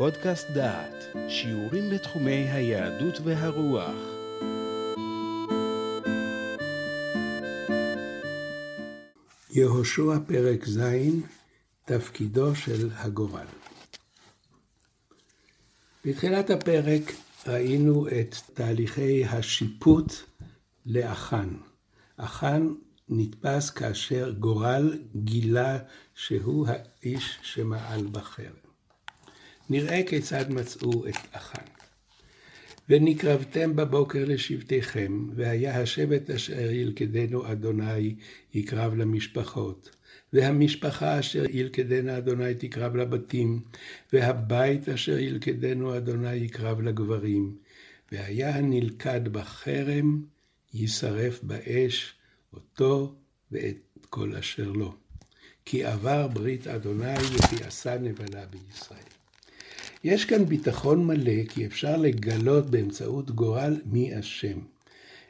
פודקאסט דעת, שיעורים בתחומי היהדות והרוח. יהושע פרק ז', תפקידו של הגורל. בתחילת הפרק ראינו את תהליכי השיפוט לאחן. אחן נתפס כאשר גורל גילה שהוא האיש שמעל בחרם. נראה כיצד מצאו את אחן. ונקרבתם בבוקר לשבטיכם, והיה השבט אשר ילכדנו אדוני יקרב למשפחות, והמשפחה אשר ילכדנה אדוני תקרב לבתים, והבית אשר ילכדנו אדוני יקרב לגברים, והיה הנלכד בחרם יישרף באש, אותו ואת כל אשר לו. כי עבר ברית אדוני וכי עשה נבלה בישראל. יש כאן ביטחון מלא כי אפשר לגלות באמצעות גורל מי אשם.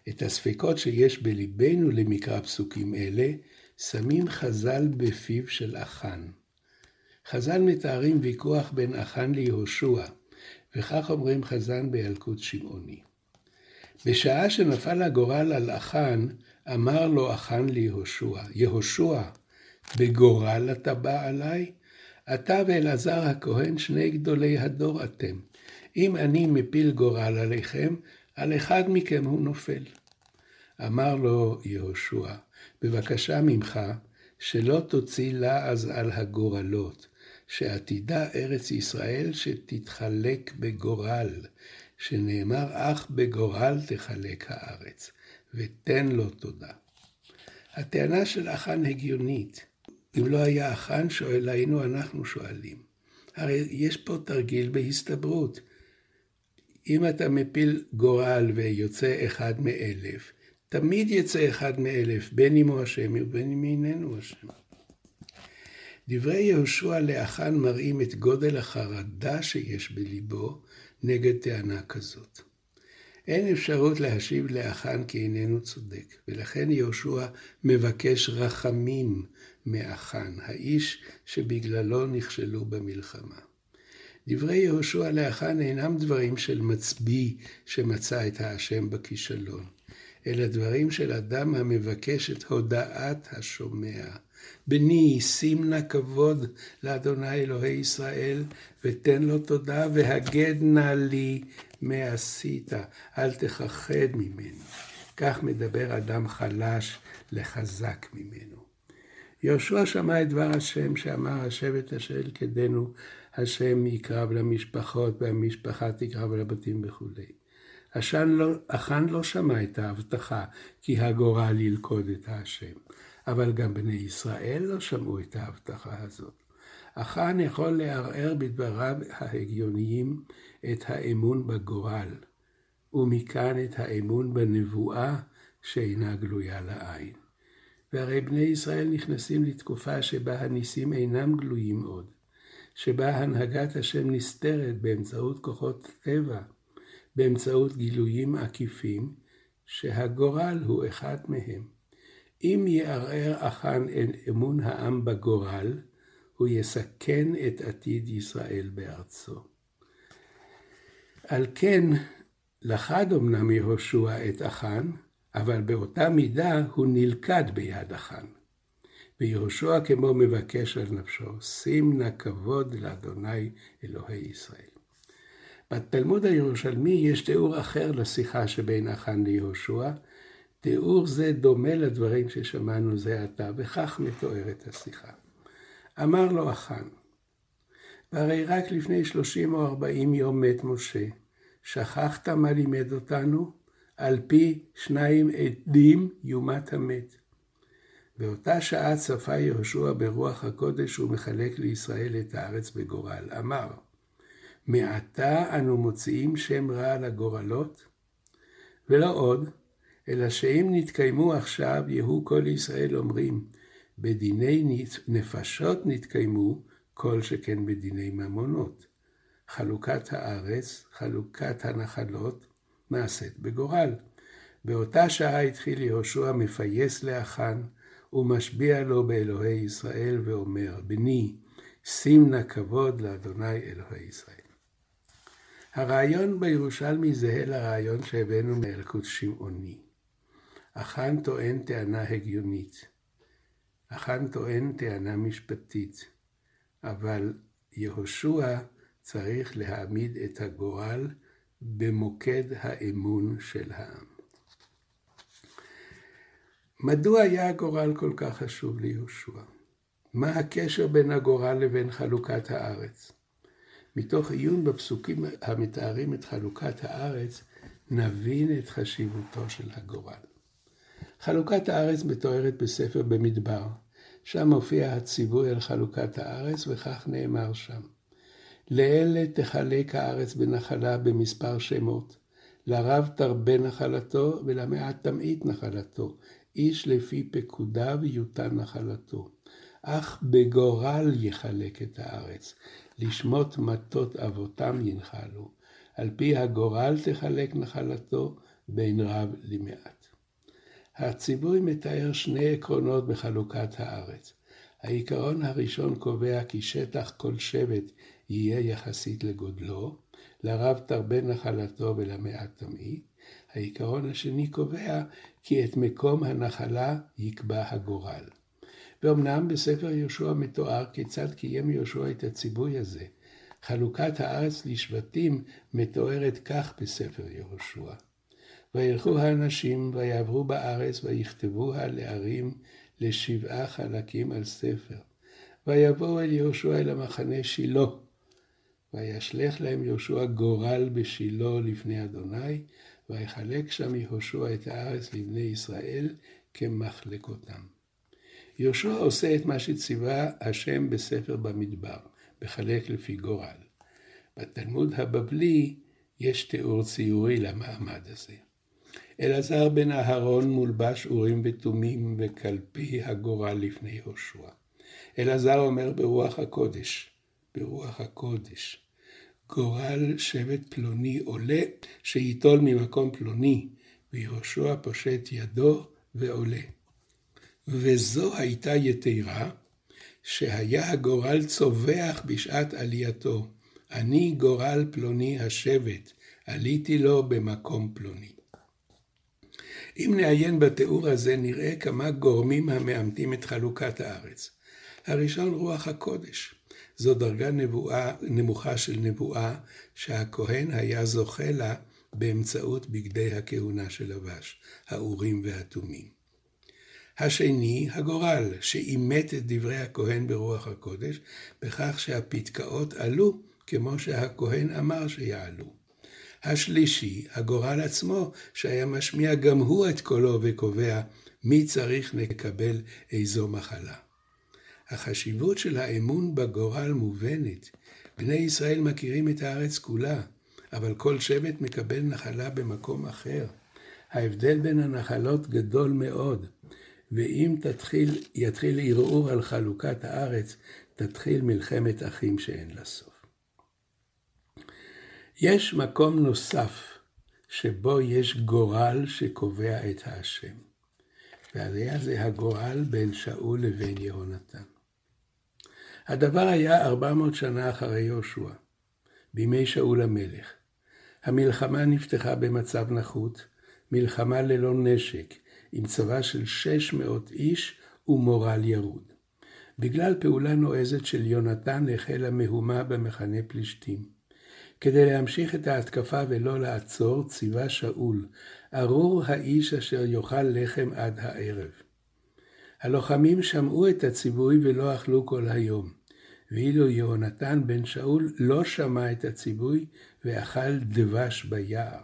את הספקות שיש בליבנו למקרא פסוקים אלה, שמים חז"ל בפיו של אחן. חז"ל מתארים ויכוח בין אחן ליהושע, וכך אומרים חז"ל בילקוט שמעוני. בשעה שנפל הגורל על אחן, אמר לו אחן ליהושע, יהושע, בגורל אתה בא עליי? אתה ואלעזר הכהן שני גדולי הדור אתם. אם אני מפיל גורל עליכם, על אחד מכם הוא נופל. אמר לו יהושע, בבקשה ממך, שלא תוציא לעז על הגורלות, שעתידה ארץ ישראל שתתחלק בגורל, שנאמר אך בגורל תחלק הארץ, ותן לו תודה. הטענה של אחן הגיונית. אם לא היה אחן שואל, היינו אנחנו שואלים. הרי יש פה תרגיל בהסתברות. אם אתה מפיל גורל ויוצא אחד מאלף, תמיד יצא אחד מאלף, בין אם הוא השם ובין אם איננו השם. דברי יהושע לאחן מראים את גודל החרדה שיש בליבו נגד טענה כזאת. אין אפשרות להשיב לאחן כי איננו צודק, ולכן יהושע מבקש רחמים מאחן, האיש שבגללו נכשלו במלחמה. דברי יהושע לאחן אינם דברים של מצביא שמצא את האשם בכישלון, אלא דברים של אדם המבקש את הודעת השומע. בני, שים נא כבוד לאדוני אלוהי ישראל, ותן לו תודה, והגד נא לי מעשית, אל תכחד ממנו. כך מדבר אדם חלש לחזק ממנו. יהושע שמע את דבר השם שאמר השבט אשר ילכדנו, השם יקרב למשפחות והמשפחה תקרב לבתים וכולי. אחן לא, לא שמע את ההבטחה כי הגורל ילכוד את השם, אבל גם בני ישראל לא שמעו את ההבטחה הזאת. אחן יכול לערער בדבריו ההגיוניים את האמון בגורל, ומכאן את האמון בנבואה שאינה גלויה לעין. והרי בני ישראל נכנסים לתקופה שבה הניסים אינם גלויים עוד, שבה הנהגת השם נסתרת באמצעות כוחות טבע, באמצעות גילויים עקיפים, שהגורל הוא אחד מהם. אם יערער אחן אמון העם בגורל, הוא יסכן את עתיד ישראל בארצו. על כן, לכד אמנם יהושע את אחן, אבל באותה מידה הוא נלכד ביד אחן. ויהושע כמו מבקש על נפשו, שים נא כבוד לאדוני אלוהי ישראל. בתלמוד הירושלמי יש תיאור אחר לשיחה שבין אחן ליהושע. תיאור זה דומה לדברים ששמענו זה עתה, וכך מתוארת השיחה. אמר לו אחן, והרי רק לפני שלושים או ארבעים יום מת משה, שכחת מה לימד אותנו? על פי שניים עדים יומת המת. באותה שעה צפה יהושע ברוח הקודש ומחלק לישראל את הארץ בגורל. אמר, מעתה אנו מוציאים שם רע על הגורלות? ולא עוד, אלא שאם נתקיימו עכשיו, יהיו כל ישראל אומרים, בדיני נפשות נתקיימו, כל שכן בדיני ממונות. חלוקת הארץ, חלוקת הנחלות, נעשית בגורל. באותה שעה התחיל יהושע מפייס לאחן, ומשביע לו באלוהי ישראל, ואומר, בני, שים נא כבוד לאדוני אלוהי ישראל. הרעיון בירושלמי זהה לרעיון שהבאנו מאלקוט שמעוני. החאן טוען טענה הגיונית. החאן טוען טענה משפטית. אבל יהושע צריך להעמיד את הגורל במוקד האמון של העם. מדוע היה הגורל כל כך חשוב ליהושע? מה הקשר בין הגורל לבין חלוקת הארץ? מתוך עיון בפסוקים המתארים את חלוקת הארץ, נבין את חשיבותו של הגורל. חלוקת הארץ מתוארת בספר במדבר, שם מופיע הציווי על חלוקת הארץ, וכך נאמר שם. לאלה תחלק הארץ בנחלה במספר שמות, לרב תרבה נחלתו ולמעט תמעיט נחלתו, איש לפי פקודיו יותן נחלתו. אך בגורל יחלק את הארץ, לשמות מטות אבותם ינחלו, על פי הגורל תחלק נחלתו בין רב למעט. הציווי מתאר שני עקרונות בחלוקת הארץ. העיקרון הראשון קובע כי שטח כל שבט יהיה יחסית לגודלו, לרב תרבה נחלתו ולמעט תמעיט. העיקרון השני קובע כי את מקום הנחלה יקבע הגורל. ואומנם בספר יהושע מתואר כיצד קיים יהושע את הציווי הזה. חלוקת הארץ לשבטים מתוארת כך בספר יהושע. וילכו האנשים ויעברו בארץ ויכתבוה לערים לשבעה חלקים על ספר. ויבואו אל יהושע אל המחנה שילה. וישלך להם יהושע גורל בשילה לפני אדוני, ויחלק שם יהושע את הארץ לבני ישראל כמחלקותם. יהושע עושה את מה שציווה השם בספר במדבר, מחלק לפי גורל. בתלמוד הבבלי יש תיאור ציורי למעמד הזה. אלעזר בן אהרון מולבש אורים ותומים וקלפי הגורל לפני יהושע. אלעזר אומר ברוח הקודש, ברוח הקודש, גורל שבט פלוני עולה שייטול ממקום פלוני, ויהושע פושט ידו ועולה. וזו הייתה יתרה, שהיה הגורל צווח בשעת עלייתו. אני גורל פלוני השבט, עליתי לו במקום פלוני. אם נעיין בתיאור הזה, נראה כמה גורמים המאמתים את חלוקת הארץ. הראשון, רוח הקודש. זו דרגה נבואה, נמוכה של נבואה, שהכהן היה זוכה לה באמצעות בגדי הכהונה שלבש, האורים והתומים. השני, הגורל, שאימת את דברי הכהן ברוח הקודש, בכך שהפתקאות עלו כמו שהכהן אמר שיעלו. השלישי, הגורל עצמו, שהיה משמיע גם הוא את קולו וקובע מי צריך לקבל איזו מחלה. החשיבות של האמון בגורל מובנת. בני ישראל מכירים את הארץ כולה, אבל כל שבט מקבל נחלה במקום אחר. ההבדל בין הנחלות גדול מאוד, ואם תתחיל, יתחיל ערעור על חלוקת הארץ, תתחיל מלחמת אחים שאין לה סוף. יש מקום נוסף שבו יש גורל שקובע את האשם. והיה זה הגורל בין שאול לבין יהונתן. הדבר היה 400 שנה אחרי יהושע, בימי שאול המלך. המלחמה נפתחה במצב נחות, מלחמה ללא נשק, עם צבא של 600 איש ומורל ירוד. בגלל פעולה נועזת של יונתן החלה מהומה במחנה פלישתים. כדי להמשיך את ההתקפה ולא לעצור, ציווה שאול, ארור האיש אשר יאכל לחם עד הערב. הלוחמים שמעו את הציווי ולא אכלו כל היום, ואילו יהונתן בן שאול לא שמע את הציווי ואכל דבש ביער.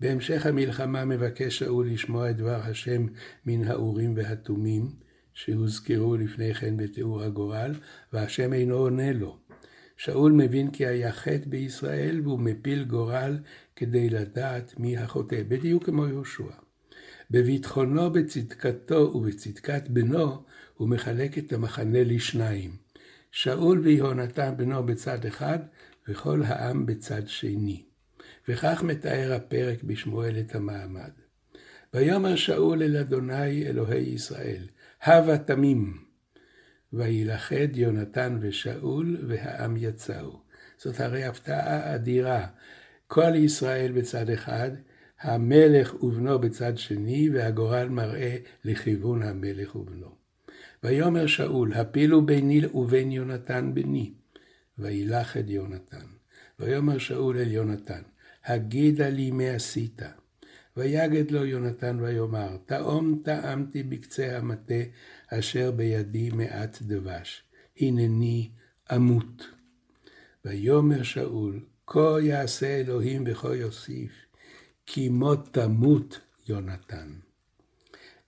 בהמשך המלחמה מבקש שאול לשמוע את דבר השם מן האורים והתומים, שהוזכרו לפני כן בתיאור הגורל, והשם אינו עונה לו. שאול מבין כי היה חטא בישראל והוא מפיל גורל כדי לדעת מי החוטא, בדיוק כמו יהושע. בביטחונו, בצדקתו ובצדקת בנו, הוא מחלק את המחנה לשניים. שאול ויהונתן בנו בצד אחד, וכל העם בצד שני. וכך מתאר הפרק בשמואל את המעמד. ויאמר שאול אל אדוני אלוהי ישראל, הבה תמים, וילכד יונתן ושאול, והעם יצאו. זאת הרי הפתעה אדירה. כל ישראל בצד אחד, המלך ובנו בצד שני, והגורל מראה לכיוון המלך ובנו. ויאמר שאול, הפילו ביני ובין יונתן בני, וילך את יונתן. ויאמר שאול אל יונתן, הגידה לי מה עשית. ויגד לו יונתן ויאמר, טעום טעמתי בקצה המטה אשר בידי מעט דבש, הנני אמות. ויאמר שאול, כה יעשה אלוהים וכה יוסיף, כי מות תמות יונתן.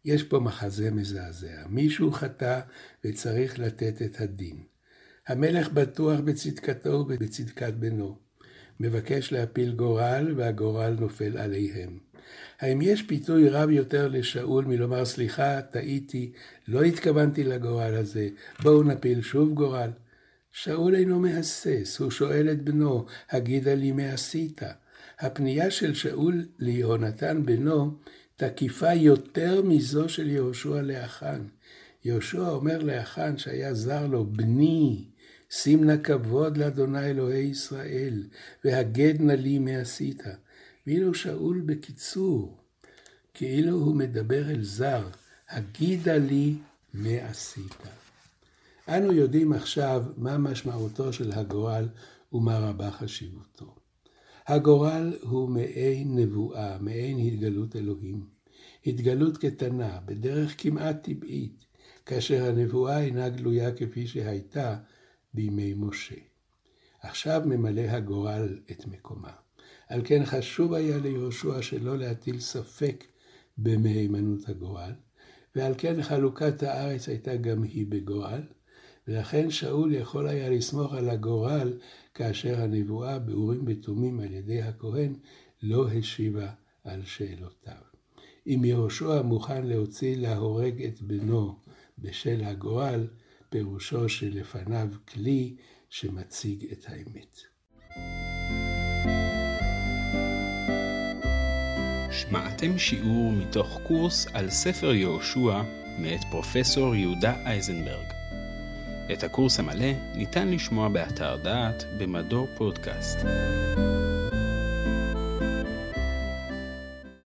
יש פה מחזה מזעזע. מישהו חטא וצריך לתת את הדין. המלך בטוח בצדקתו ובצדקת בנו. מבקש להפיל גורל, והגורל נופל עליהם. האם יש פיתוי רב יותר לשאול מלומר, סליחה, טעיתי, לא התכוונתי לגורל הזה, בואו נפיל שוב גורל? שאול אינו מהסס, הוא שואל את בנו, הגידה לי מה עשית? הפנייה של שאול ליהונתן בנו תקיפה יותר מזו של יהושע לאחן. יהושע אומר לאחן שהיה זר לו, בני, שים נא כבוד לאדוני אלוהי ישראל, והגד נא לי מה עשית. ואילו שאול בקיצור, כאילו הוא מדבר אל זר, הגידה לי מה עשית. אנו יודעים עכשיו מה משמעותו של הגורל ומה רבה חשיבותו. הגורל הוא מעין נבואה, מעין התגלות אלוהים. התגלות קטנה, בדרך כמעט טבעית, כאשר הנבואה אינה גלויה כפי שהייתה בימי משה. עכשיו ממלא הגורל את מקומה. על כן חשוב היה ליהושע שלא להטיל ספק במהימנות הגורל, ועל כן חלוקת הארץ הייתה גם היא בגורל, ולכן שאול יכול היה לסמוך על הגורל כאשר הנבואה באורים ותומים על ידי הכהן לא השיבה על שאלותיו. אם יהושע מוכן להוציא להורג את בנו בשל הגורל, פירושו שלפניו כלי שמציג את האמת. שמעתם שיעור מתוך קורס על ספר יהושע מאת פרופסור יהודה אייזנברג. את הקורס המלא ניתן לשמוע באתר דעת במדור פודקאסט.